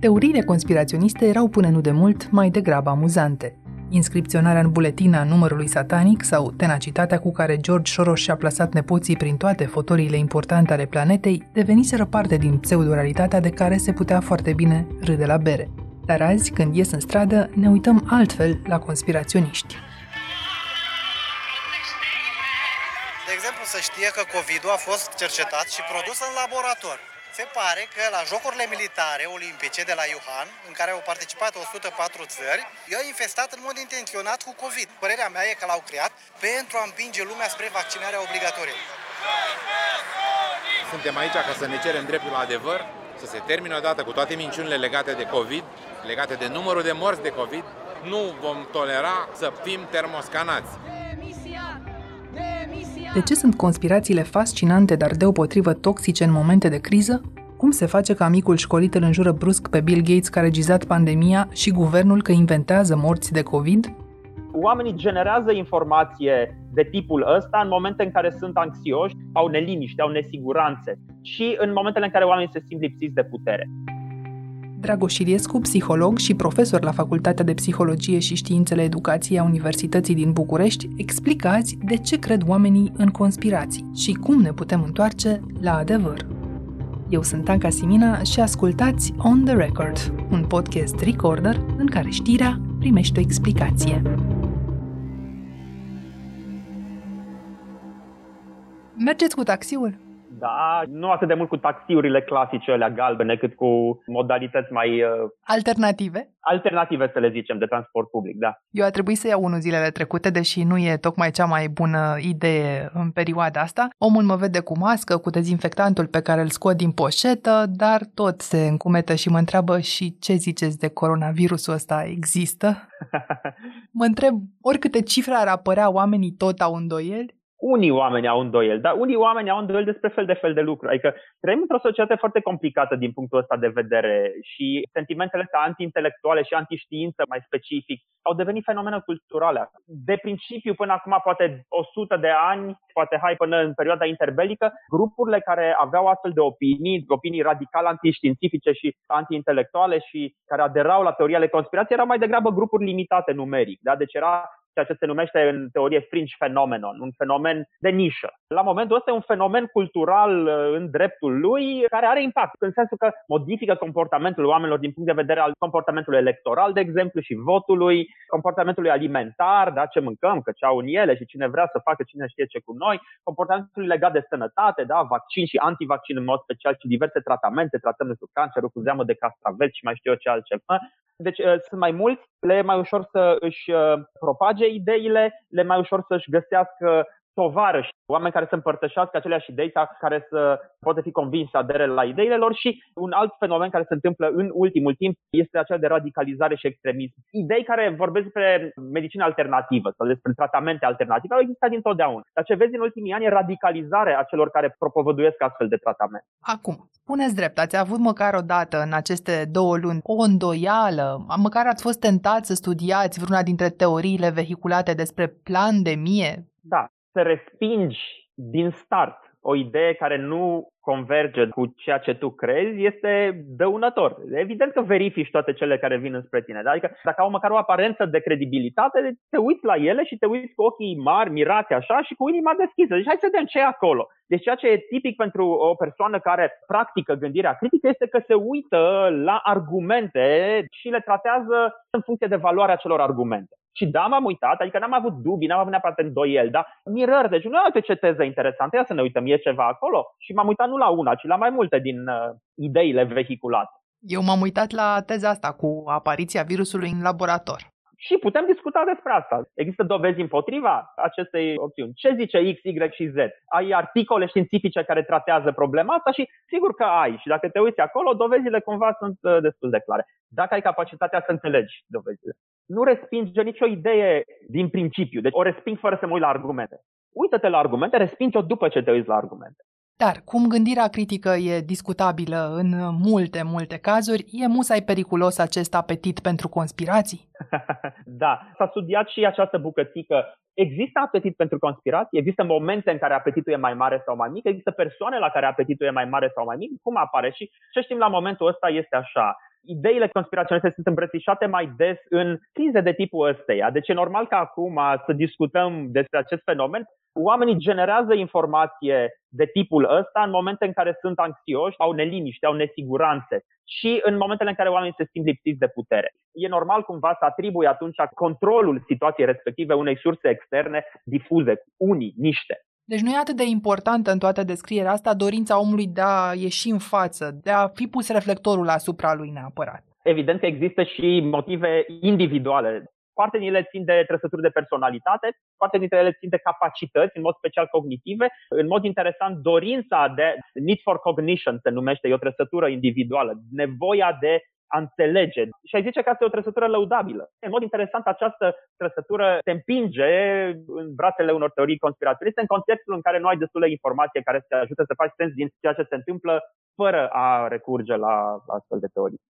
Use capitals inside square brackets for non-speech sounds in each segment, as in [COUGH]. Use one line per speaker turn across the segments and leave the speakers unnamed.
Teoriile conspiraționiste erau până nu de mult mai degrabă amuzante. Inscripționarea în buletin a numărului satanic sau tenacitatea cu care George Soros și-a plasat nepoții prin toate fotoriile importante ale planetei deveniseră parte din pseudo-realitatea de care se putea foarte bine râde la bere. Dar azi, când ies în stradă, ne uităm altfel la conspiraționiști.
De exemplu, să știe că COVID-ul a fost cercetat și produs în laborator. Se pare că la Jocurile Militare Olimpice de la Yuhan, în care au participat 104 țări, i-au infestat în mod intenționat cu COVID. Părerea mea e că l-au creat pentru a împinge lumea spre vaccinarea obligatorie.
Suntem aici ca să ne cerem dreptul la adevăr, să se termine odată cu toate minciunile legate de COVID, legate de numărul de morți de COVID. Nu vom tolera să fim termoscanați.
De ce sunt conspirațiile fascinante, dar deopotrivă toxice în momente de criză? Cum se face că amicul școlit îl înjură brusc pe Bill Gates că a regizat pandemia și guvernul că inventează morți de COVID?
Oamenii generează informație de tipul ăsta în momente în care sunt anxioși, au neliniște, au nesiguranțe și în momentele în care oamenii se simt lipsiți de putere.
Dragoș Iliescu, psiholog și profesor la Facultatea de Psihologie și Științele Educației a Universității din București, explică azi de ce cred oamenii în conspirații și cum ne putem întoarce la adevăr. Eu sunt Anca Simina și ascultați On The Record, un podcast recorder în care știrea primește o explicație. Mergeți cu taxiul?
Da, nu atât de mult cu taxiurile clasice, alea galbene, cât cu modalități mai... Uh,
alternative?
Alternative, să le zicem, de transport public, da.
Eu a trebuit să iau unul zilele trecute, deși nu e tocmai cea mai bună idee în perioada asta. Omul mă vede cu mască, cu dezinfectantul pe care îl scot din poșetă, dar tot se încumetă și mă întreabă și ce ziceți de coronavirusul ăsta există? [LAUGHS] mă întreb, oricâte cifre ar apărea, oamenii tot au îndoieli?
Unii oameni au îndoieli, dar unii oameni au îndoieli despre fel de fel de lucruri. Adică trăim într-o societate foarte complicată din punctul ăsta de vedere și sentimentele astea anti-intelectuale și anti-știință mai specific au devenit fenomene culturale. De principiu, până acum, poate 100 de ani, poate hai până în perioada interbelică, grupurile care aveau astfel de opinii, opinii radical antiștiințifice și anti-intelectuale și care aderau la teoria ale conspirației, erau mai degrabă grupuri limitate numeric. Da? Deci era ceea ce se numește în teorie fringe phenomenon, un fenomen de nișă. La momentul ăsta e un fenomen cultural uh, în dreptul lui care are impact, în sensul că modifică comportamentul oamenilor din punct de vedere al comportamentului electoral, de exemplu, și votului, comportamentului alimentar, da, ce mâncăm, că ce au în ele și cine vrea să facă cine știe ce cu noi, comportamentul legat de sănătate, da, vaccin și antivaccin în mod special și diverse tratamente, tratăm despre cancerul cu zeamă de castraveți și mai știu eu ce altceva. Deci uh, sunt mai mulți, le e mai ușor să își uh, propage ideile, le e mai ușor să-și găsească tovarăși, oameni care să împărtășească aceleași idei sau care să poată fi convins să adere la ideile lor și un alt fenomen care se întâmplă în ultimul timp este acela de radicalizare și extremism. Idei care vorbesc despre medicină alternativă sau despre tratamente alternative au existat dintotdeauna. Dar ce vezi în ultimii ani e radicalizarea acelor care propovăduiesc astfel de tratament.
Acum, spuneți drept, ați avut măcar o dată în aceste două luni o îndoială, măcar ați fost tentat să studiați vreuna dintre teoriile vehiculate despre pandemie?
Da, să respingi din start o idee care nu converge cu ceea ce tu crezi este dăunător. Evident că verifici toate cele care vin înspre tine. Da? Adică dacă au măcar o aparență de credibilitate, te uiți la ele și te uiți cu ochii mari, mirați așa și cu inima deschisă. Deci hai să vedem ce e acolo. Deci ceea ce e tipic pentru o persoană care practică gândirea critică este că se uită la argumente și le tratează în funcție de valoarea celor argumente. Și da, m-am uitat, adică n-am avut dubii, n-am avut neapărat îndoieli, dar mirări, deci nu uite ce teză interesantă, ia să ne uităm, e ceva acolo. Și m-am uitat nu la una, ci la mai multe din uh, ideile vehiculate.
Eu m-am uitat la teza asta cu apariția virusului în laborator.
Și putem discuta despre asta. Există dovezi împotriva acestei opțiuni. Ce zice X, Y și Z? Ai articole științifice care tratează problema asta și sigur că ai. Și dacă te uiți acolo, dovezile cumva sunt uh, destul de clare. Dacă ai capacitatea să înțelegi dovezile. Nu respinge nicio idee din principiu. Deci o resping fără să mă uit la argumente. Uită-te la argumente, respinge-o după ce te uiți la argumente.
Dar, cum gândirea critică e discutabilă în multe, multe cazuri, e musai periculos acest apetit pentru conspirații? [LAUGHS]
da, s-a studiat și această bucățică. Există apetit pentru conspirații? Există momente în care apetitul e mai mare sau mai mic? Există persoane la care apetitul e mai mare sau mai mic? Cum apare? Și ce știm la momentul ăsta este așa. Ideile conspiraționiste sunt îmbrățișate mai des în crize de tipul ăsteia. Deci e normal că acum să discutăm despre acest fenomen. Oamenii generează informație de tipul ăsta în momente în care sunt anxioși, au neliniște, au nesiguranțe și în momentele în care oamenii se simt lipsiți de putere. E normal cumva să atribui atunci controlul situației respective unei surse externe difuze, unii, niște.
Deci nu e atât de importantă în toată descrierea asta dorința omului de a ieși în față, de a fi pus reflectorul asupra lui neapărat.
Evident că există și motive individuale. Foarte din ele țin de trăsături de personalitate, foarte dintre ele țin de capacități, în mod special cognitive. În mod interesant, dorința de need for cognition se numește, e o trăsătură individuală, nevoia de a înțelege. Și ai zice că asta e o trăsătură lăudabilă. În mod interesant, această trăsătură te împinge în brațele unor teorii conspiraționiste în contextul în care nu ai destulă informație care să te ajute să faci sens din ceea ce se întâmplă fără a recurge la astfel de teorii.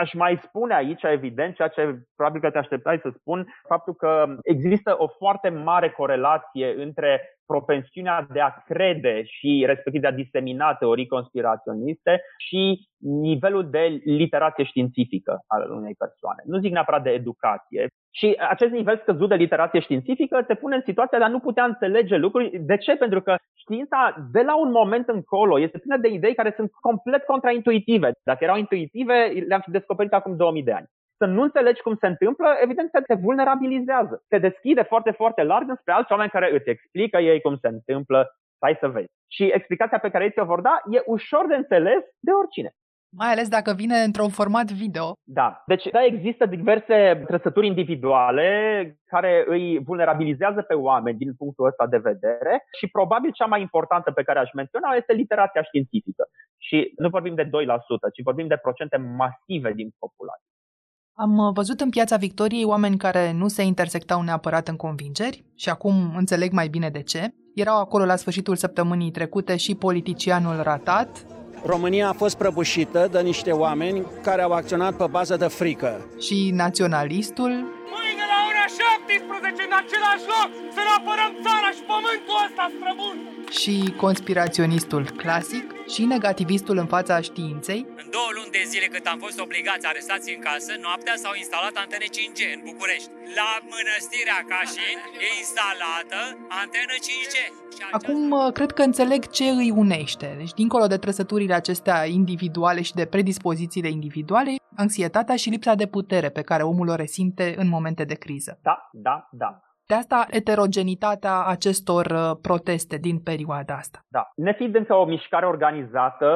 Aș mai spune aici, evident, ceea ce probabil că te așteptai să spun, faptul că există o foarte mare corelație între propensiunea de a crede și respectiv de a disemina teorii conspiraționiste și nivelul de literație științifică al unei persoane. Nu zic neapărat de educație. Și acest nivel scăzut de literație științifică te pune în situația de a nu putea înțelege lucruri. De ce? Pentru că știința de la un moment încolo este plină de idei care sunt complet contraintuitive. Dacă erau intuitive, le-am fi descoperit acum 2000 de ani să nu înțelegi cum se întâmplă, evident că te vulnerabilizează. Te deschide foarte, foarte larg spre alți oameni care îți explică ei cum se întâmplă, stai să vezi. Și explicația pe care ei ți-o vor da e ușor de înțeles de oricine.
Mai ales dacă vine într-un format video.
Da. Deci, da, există diverse trăsături individuale care îi vulnerabilizează pe oameni din punctul ăsta de vedere și probabil cea mai importantă pe care aș menționa este literația științifică. Și nu vorbim de 2%, ci vorbim de procente masive din populație.
Am uh, văzut în piața Victoriei oameni care nu se intersectau neapărat în convingeri și acum înțeleg mai bine de ce. Erau acolo la sfârșitul săptămânii trecute și politicianul ratat.
România a fost prăbușită de niște oameni care au acționat pe bază de frică.
Și naționalistul.
Mâine la ora 17 în același loc să ne apărăm țara și pământul ăsta străbun!
Și conspiraționistul clasic și negativistul în fața științei.
În două luni de zile cât am fost obligați arestați în casă, noaptea s-au instalat antene 5G în București. La mănăstirea Cașin e instalată antenă 5G.
Acum cred că înțeleg ce îi unește. Deci, dincolo de trăsăturile acestea individuale și de predispozițiile individuale, anxietatea și lipsa de putere pe care omul o resimte în momente de criză.
Da, da, da.
De asta eterogenitatea acestor uh, proteste din perioada asta.
Da. Nefiind încă o mișcare organizată,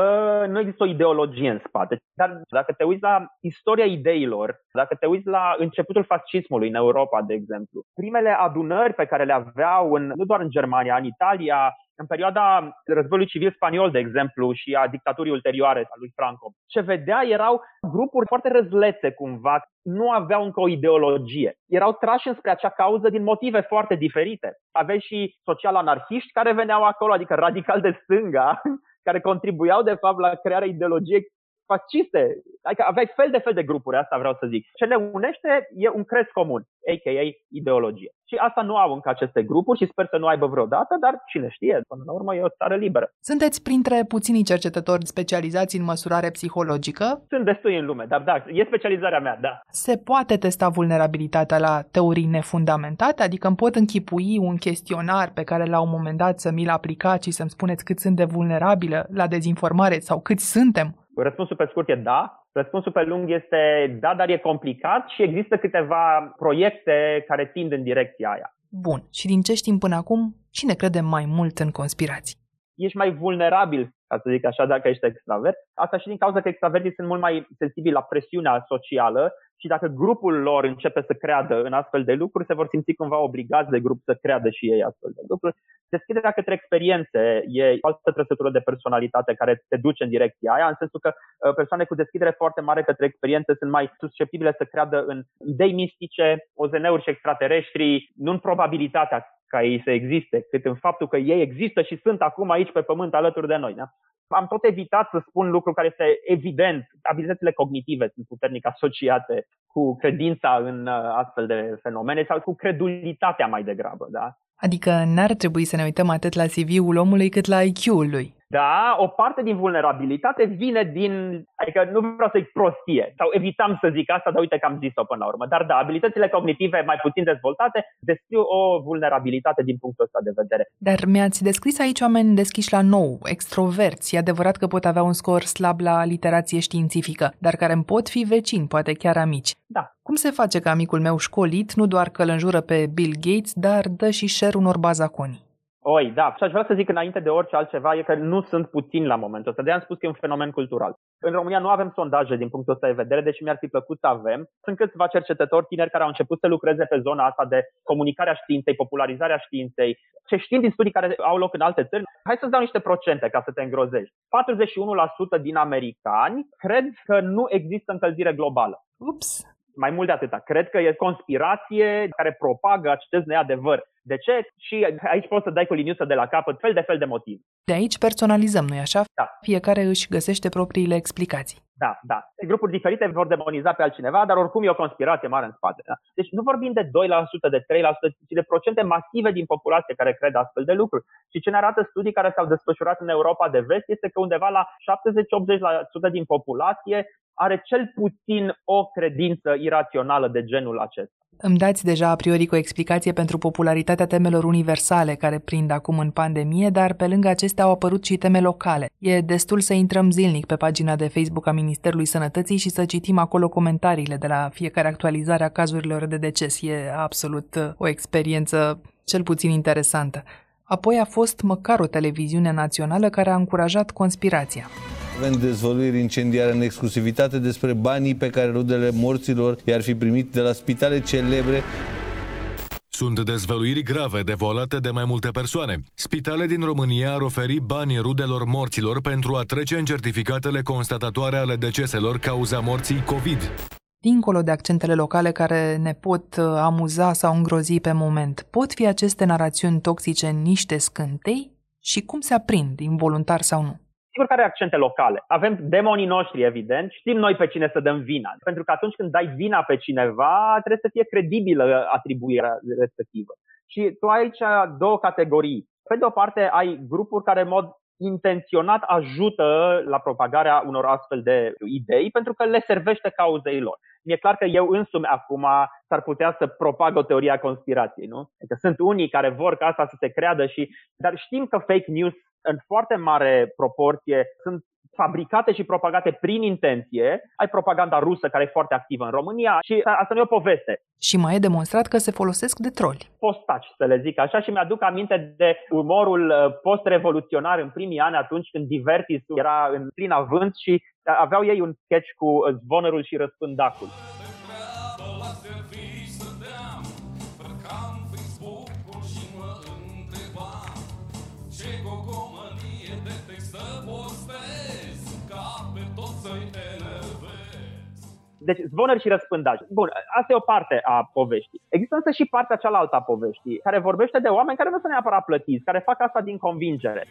nu există o ideologie în spate. Dar dacă te uiți la istoria ideilor, dacă te uiți la începutul fascismului în Europa, de exemplu, primele adunări pe care le aveau în, nu doar în Germania, în Italia, în perioada războiului civil spaniol, de exemplu, și a dictaturii ulterioare a lui Franco, ce vedea erau grupuri foarte răzlețe cumva, nu aveau încă o ideologie. Erau trași înspre acea cauză din motive foarte diferite. Aveai și social-anarhiști care veneau acolo, adică radical de stânga, [LAUGHS] care contribuiau de fapt la crearea ideologiei fasciste. Adică aveai fel de fel de grupuri, asta vreau să zic. Ce ne unește e un crez comun, a.k.a. ideologie. Și asta nu au încă aceste grupuri și sper să nu aibă vreodată, dar cine știe, până la urmă e o țară liberă.
Sunteți printre puținii cercetători specializați în măsurare psihologică?
Sunt destui în lume, dar da, e specializarea mea, da.
Se poate testa vulnerabilitatea la teorii nefundamentate? Adică îmi pot închipui un chestionar pe care la un moment dat să mi-l aplicați și să-mi spuneți cât sunt de vulnerabilă la dezinformare sau cât suntem?
Răspunsul pe scurt e da. Răspunsul pe lung este da, dar e complicat și există câteva proiecte care tind în direcția aia.
Bun. Și din ce știm până acum, cine crede mai mult în conspirații?
Ești mai vulnerabil, ca să zic așa, dacă ești extravert. Asta și din cauza că extravertii sunt mult mai sensibili la presiunea socială și dacă grupul lor începe să creadă în astfel de lucruri, se vor simți cumva obligați de grup să creadă și ei astfel de lucruri. Deschiderea către experiențe e o altă trăsătură de personalitate care te duce în direcția aia, în sensul că uh, persoane cu deschidere foarte mare către experiențe sunt mai susceptibile să creadă în idei mistice, OZN-uri și extraterestri, nu în probabilitatea ca ei să existe, cât în faptul că ei există și sunt acum aici pe pământ alături de noi. Da? Am tot evitat să spun lucru care este evident. Abilitățile cognitive sunt puternic asociate cu credința în uh, astfel de fenomene sau cu credulitatea mai degrabă. Da?
Adică n-ar trebui să ne uităm atât la CV-ul omului cât la IQ-ul lui.
Da, o parte din vulnerabilitate vine din, adică nu vreau să-i prostie, sau evitam să zic asta, dar uite că am zis-o până la urmă. Dar da, abilitățile cognitive mai puțin dezvoltate descriu o vulnerabilitate din punctul ăsta de vedere.
Dar mi-ați descris aici oameni deschiși la nou, extroverți. E adevărat că pot avea un scor slab la literație științifică, dar care îmi pot fi vecini, poate chiar amici.
Da.
Cum se face că amicul meu școlit nu doar că îl înjură pe Bill Gates, dar dă și share unor bazaconi?
Oi, da. Și aș vrea să zic înainte de orice altceva e că nu sunt puțini la momentul ăsta. De am spus că e un fenomen cultural. În România nu avem sondaje din punctul ăsta de vedere, deși mi-ar fi plăcut să avem. Sunt câțiva cercetători tineri care au început să lucreze pe zona asta de comunicarea științei, popularizarea științei. Ce știm din studii care au loc în alte țări, hai să-ți dau niște procente ca să te îngrozești. 41% din americani cred că nu există încălzire globală.
Ups!
Mai mult de atâta. Cred că e conspirație care propagă acest neadevăr. De ce? Și aici poți să dai cu liniuță de la capăt fel de fel de motiv.
De aici personalizăm, nu-i așa?
Da.
Fiecare își găsește propriile explicații.
Da, da. Grupuri diferite vor demoniza pe altcineva, dar oricum e o conspirație mare în spate. Da? Deci nu vorbim de 2%, de 3%, ci de procente masive din populație care cred astfel de lucruri. Și ce ne arată studii care s-au desfășurat în Europa de vest este că undeva la 70-80% din populație are cel puțin o credință irațională de genul acesta.
Îmi dați deja a priori o explicație pentru popularitatea temelor universale care prind acum în pandemie, dar pe lângă acestea au apărut și teme locale. E destul să intrăm zilnic pe pagina de Facebook a Ministerului Sănătății și să citim acolo comentariile de la fiecare actualizare a cazurilor de deces. E absolut uh, o experiență cel puțin interesantă. Apoi a fost măcar o televiziune națională care a încurajat conspirația.
Avem dezvăluiri incendiare în exclusivitate despre banii pe care rudele morților i-ar fi primit de la spitale celebre
sunt dezvăluiri grave devolate de mai multe persoane. Spitale din România ar oferi bani rudelor morților pentru a trece în certificatele constatatoare ale deceselor cauza morții COVID.
Dincolo de accentele locale care ne pot uh, amuza sau îngrozi pe moment, pot fi aceste narațiuni toxice niște scântei? Și cum se aprind, involuntar sau nu?
Sigur că are accente locale. Avem demonii noștri, evident, știm noi pe cine să dăm vina. Pentru că atunci când dai vina pe cineva, trebuie să fie credibilă atribuirea respectivă. Și tu ai aici două categorii. Pe de o parte, ai grupuri care în mod intenționat ajută la propagarea unor astfel de idei pentru că le servește cauzei lor. Mi-e clar că eu însumi acum s-ar putea să propag o teorie a conspirației, nu? Adică sunt unii care vor ca asta să se creadă și... Dar știm că fake news în foarte mare proporție sunt fabricate și propagate prin intenție. Ai propaganda rusă care e foarte activă în România și asta nu e o poveste.
Și mai e demonstrat că se folosesc de troli.
Postaci, să le zic așa, și mi-aduc aminte de umorul uh, post-revoluționar în primii ani, atunci când Divertis era în plin avânt și aveau ei un sketch cu uh, zvonărul și răspândacul. Deci zvonări și răspândaj. Bun, asta e o parte a poveștii. Există însă și partea cealaltă a poveștii, care vorbește de oameni care nu sunt neapărat plătiți, care fac asta din convingere.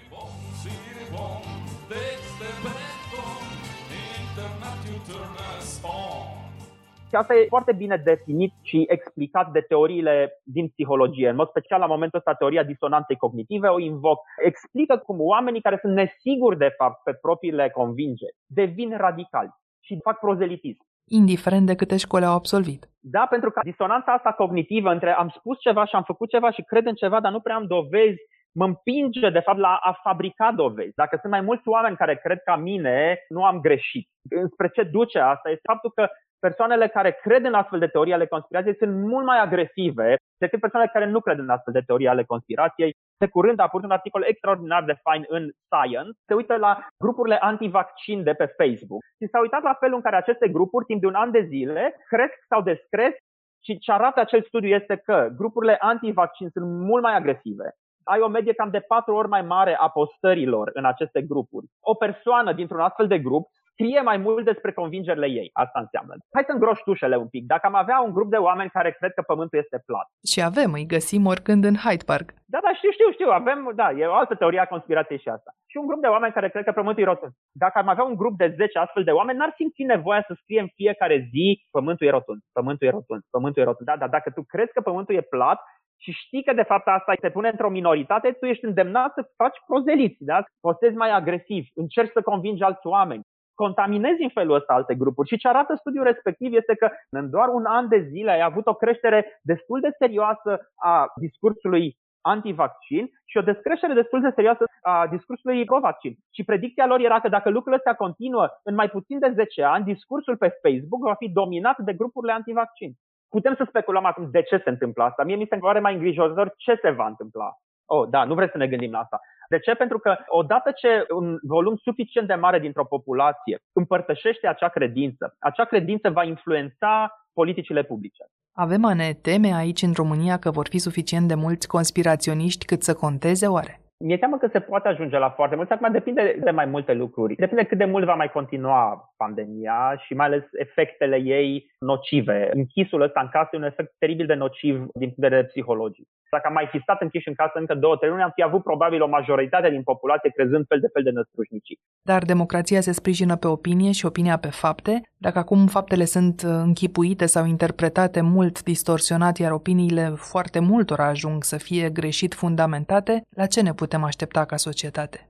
Și asta e foarte bine definit și explicat de teoriile din psihologie. În mod special, la momentul ăsta, teoria disonanței cognitive o invoc. Explică cum oamenii care sunt nesiguri de fapt pe propriile convingeri devin radicali și fac prozelitism
indiferent de câte școli au absolvit.
Da, pentru că disonanța asta cognitivă între am spus ceva și am făcut ceva și cred în ceva, dar nu prea am dovezi, mă împinge de fapt la a fabrica dovezi. Dacă sunt mai mulți oameni care cred ca mine, nu am greșit. Spre ce duce asta este faptul că persoanele care cred în astfel de teorii ale conspirației sunt mult mai agresive decât persoanele care nu cred în astfel de teorii ale conspirației. De curând a apărut un articol extraordinar de fain în Science, se uită la grupurile antivaccin de pe Facebook și s-a uitat la felul în care aceste grupuri, timp de un an de zile, cresc sau descresc și ce arată acel studiu este că grupurile antivaccin sunt mult mai agresive, ai o medie cam de patru ori mai mare a postărilor în aceste grupuri. O persoană dintr-un astfel de grup scrie mai mult despre convingerile ei. Asta înseamnă. Hai să îngroși tușele un pic. Dacă am avea un grup de oameni care cred că pământul este plat.
Și avem, îi găsim oricând în Hyde Park.
Da, da, știu, știu, știu. Avem, da, e o altă teorie a conspirației și asta. Și un grup de oameni care cred că pământul e rotund. Dacă am avea un grup de 10 astfel de oameni, n-ar simți nevoia să scrie în fiecare zi pământul e rotund, pământul e rotund, pământul e rotund. Da, dar dacă tu crezi că pământul e plat, și știi că de fapt asta te pune într-o minoritate, tu ești îndemnat să faci prozeliți, da? postezi mai agresiv, încerci să convingi alți oameni, contaminezi în felul ăsta alte grupuri. Și ce arată studiul respectiv este că în doar un an de zile ai avut o creștere destul de serioasă a discursului antivaccin și o descreștere destul de serioasă a discursului pro-vaccin. Și predicția lor era că dacă lucrurile astea continuă în mai puțin de 10 ani, discursul pe Facebook va fi dominat de grupurile antivaccin. Putem să speculăm acum de ce se întâmplă asta. Mie mi se pare mai îngrijorător ce se va întâmpla. Oh, da, nu vreți să ne gândim la asta. De ce? Pentru că odată ce un volum suficient de mare dintr-o populație împărtășește acea credință, acea credință va influența politicile publice.
Avem a ne teme aici în România că vor fi suficient de mulți conspiraționiști cât să conteze oare?
Mi-e teamă că se poate ajunge la foarte mult. Acum depinde de mai multe lucruri. Depinde cât de mult va mai continua pandemia și mai ales efectele ei nocive. Închisul ăsta în casă e un efect teribil de nociv din punct de vedere psihologic. Dacă am mai fi stat închiși în casă încă două, trei luni, am fi avut probabil o majoritate din populație crezând fel de fel de năstrușnicii.
Dar democrația se sprijină pe opinie și opinia pe fapte. Dacă acum faptele sunt închipuite sau interpretate mult distorsionat, iar opiniile foarte multor ajung să fie greșit fundamentate, la ce ne putem aștepta ca societate?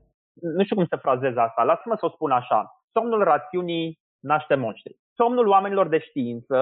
Nu știu cum să frazez asta. Lasă-mă să o spun așa. Somnul rațiunii naște monștri somnul oamenilor de știință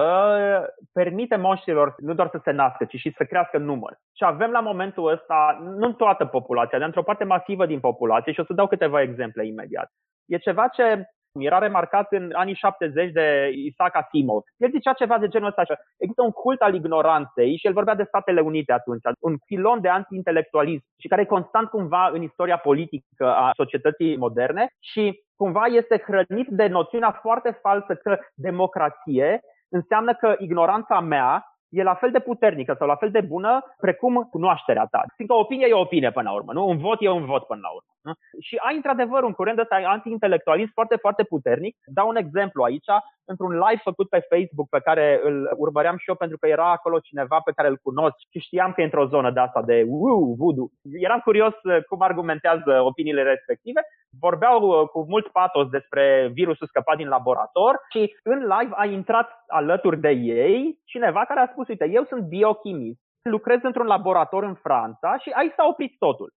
permite monștrilor nu doar să se nască, ci și să crească în număr. Și avem la momentul ăsta, nu în toată populația, dar într-o parte masivă din populație, și o să dau câteva exemple imediat. E ceva ce era remarcat în anii 70 de Isaac Asimov. El zicea ceva de genul ăsta. Există un cult al ignoranței și el vorbea de Statele Unite atunci, un filon de anti-intelectualism și care e constant cumva în istoria politică a societății moderne și cumva este hrănit de noțiunea foarte falsă că democrație înseamnă că ignoranța mea e la fel de puternică sau la fel de bună precum cunoașterea ta. Fiindcă o opinie e o opinie până la urmă, nu? Un vot e un vot până la urmă. Nu? Și ai într-adevăr un curent ăsta anti-intelectualist foarte, foarte puternic. Dau un exemplu aici, într-un live făcut pe Facebook pe care îl urmăream și eu pentru că era acolo cineva pe care îl cunosc și știam că e într-o zonă de asta de uu, voodoo. Eram curios uh, cum argumentează opiniile respective. Vorbeau uh, cu mult patos despre virusul scăpat din laborator și în live a intrat alături de ei cineva care a spus, uite, eu sunt biochimist, lucrez într-un laborator în Franța și aici s-a oprit totul.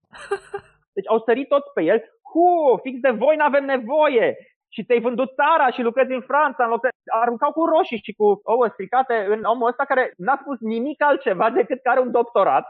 [LAUGHS] Deci au sărit toți pe el. Hu, fix de voi n-avem nevoie și te-ai vândut țara și lucrezi în Franța, în loc de... aruncau cu roșii și cu ouă stricate în omul ăsta care n-a spus nimic altceva decât că are un doctorat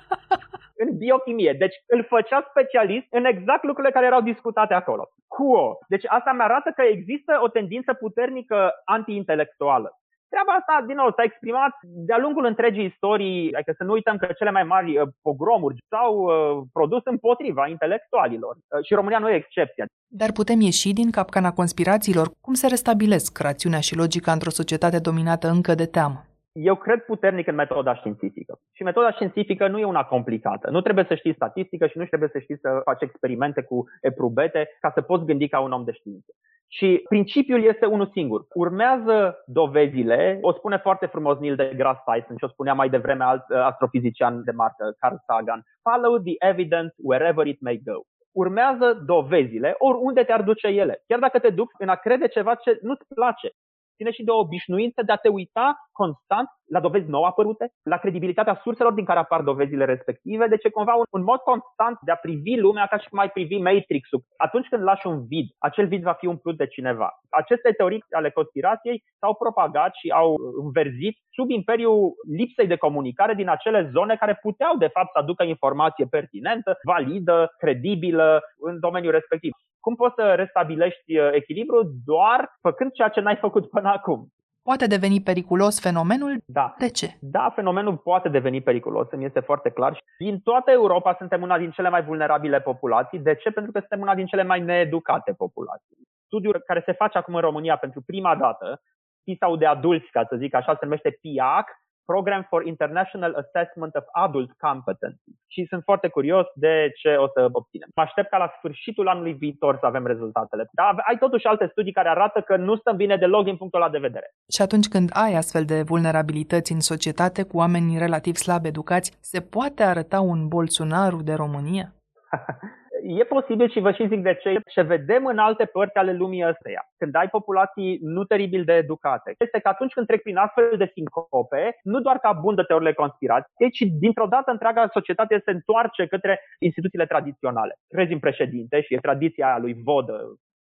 [LAUGHS] în biochimie. Deci îl făcea specialist în exact lucrurile care erau discutate acolo. Cuo. Deci asta mi arată că există o tendință puternică anti-intelectuală. Treaba asta, din nou, s-a exprimat de-a lungul întregii istorii, adică să nu uităm că cele mai mari uh, pogromuri s-au uh, produs împotriva intelectualilor uh, și România nu e excepția.
Dar putem ieși din capcana conspirațiilor? Cum se restabilesc rațiunea și logica într-o societate dominată încă de teamă?
Eu cred puternic în metoda științifică. Și metoda științifică nu e una complicată. Nu trebuie să știi statistică și nu trebuie să știi să faci experimente cu eprubete ca să poți gândi ca un om de știință. Și principiul este unul singur. Urmează dovezile, o spune foarte frumos Neil deGrasse Tyson și o spunea mai devreme alt uh, astrofizician de marcă, Carl Sagan. Follow the evidence wherever it may go. Urmează dovezile oriunde te-ar duce ele. Chiar dacă te duci în a crede ceva ce nu-ți place ține și de o obișnuință de a te uita constant la dovezi nou apărute, la credibilitatea surselor din care apar dovezile respective, deci e cumva un, un mod constant de a privi lumea ca și cum ai privi Matrix-ul. Atunci când lași un vid, acel vid va fi umplut de cineva. Aceste teorii ale conspirației s-au propagat și au înverzit sub imperiul lipsei de comunicare din acele zone care puteau de fapt să aducă informație pertinentă, validă, credibilă în domeniul respectiv. Cum poți să restabilești uh, echilibru? Doar făcând ceea ce n-ai făcut până acum.
Poate deveni periculos fenomenul?
Da.
De ce?
Da, fenomenul poate deveni periculos, îmi este foarte clar. Din toată Europa suntem una din cele mai vulnerabile populații. De ce? Pentru că suntem una din cele mai needucate populații. Studiul care se face acum în România pentru prima dată, PISA de adulți, ca să zic așa, se numește PIAC, Program for International Assessment of Adult Competency. Și sunt foarte curios de ce o să obținem. Mă aștept ca la sfârșitul anului viitor să avem rezultatele. Dar ai totuși alte studii care arată că nu stăm bine deloc din punctul ăla de vedere.
Și atunci când ai astfel de vulnerabilități în societate cu oameni relativ slab educați, se poate arăta un Bolsonaro de România? [LAUGHS]
E posibil și vă și zic de ce. Ce vedem în alte părți ale lumii ăsteia, când ai populații nu teribil de educate, este că atunci când trec prin astfel de sincope, nu doar că abundă teorile conspirației, ci dintr-o dată întreaga societate se întoarce către instituțiile tradiționale. Crezi în președinte și e tradiția aia lui Vodă,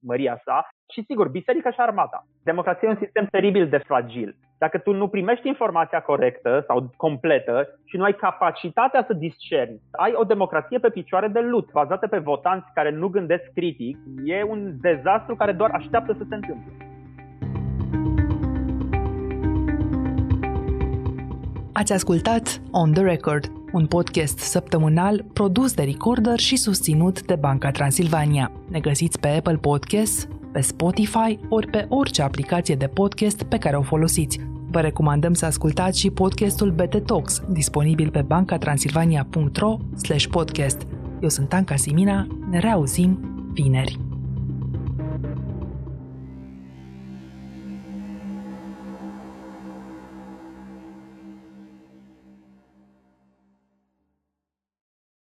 măria sa, și sigur, biserica și armata. Democrația e un sistem teribil de fragil. Dacă tu nu primești informația corectă sau completă și nu ai capacitatea să discerni, ai o democrație pe picioare de lut, bazată pe votanți care nu gândesc critic, e un dezastru care doar așteaptă să se întâmple.
Ați ascultat On The Record, un podcast săptămânal produs de Recorder și susținut de Banca Transilvania. Ne găsiți pe Apple Podcasts, pe Spotify ori pe orice aplicație de podcast pe care o folosiți. Vă recomandăm să ascultați și podcastul BT Talks, disponibil pe bancatransilvania.ro podcast. Eu sunt Anca Simina, ne reauzim vineri.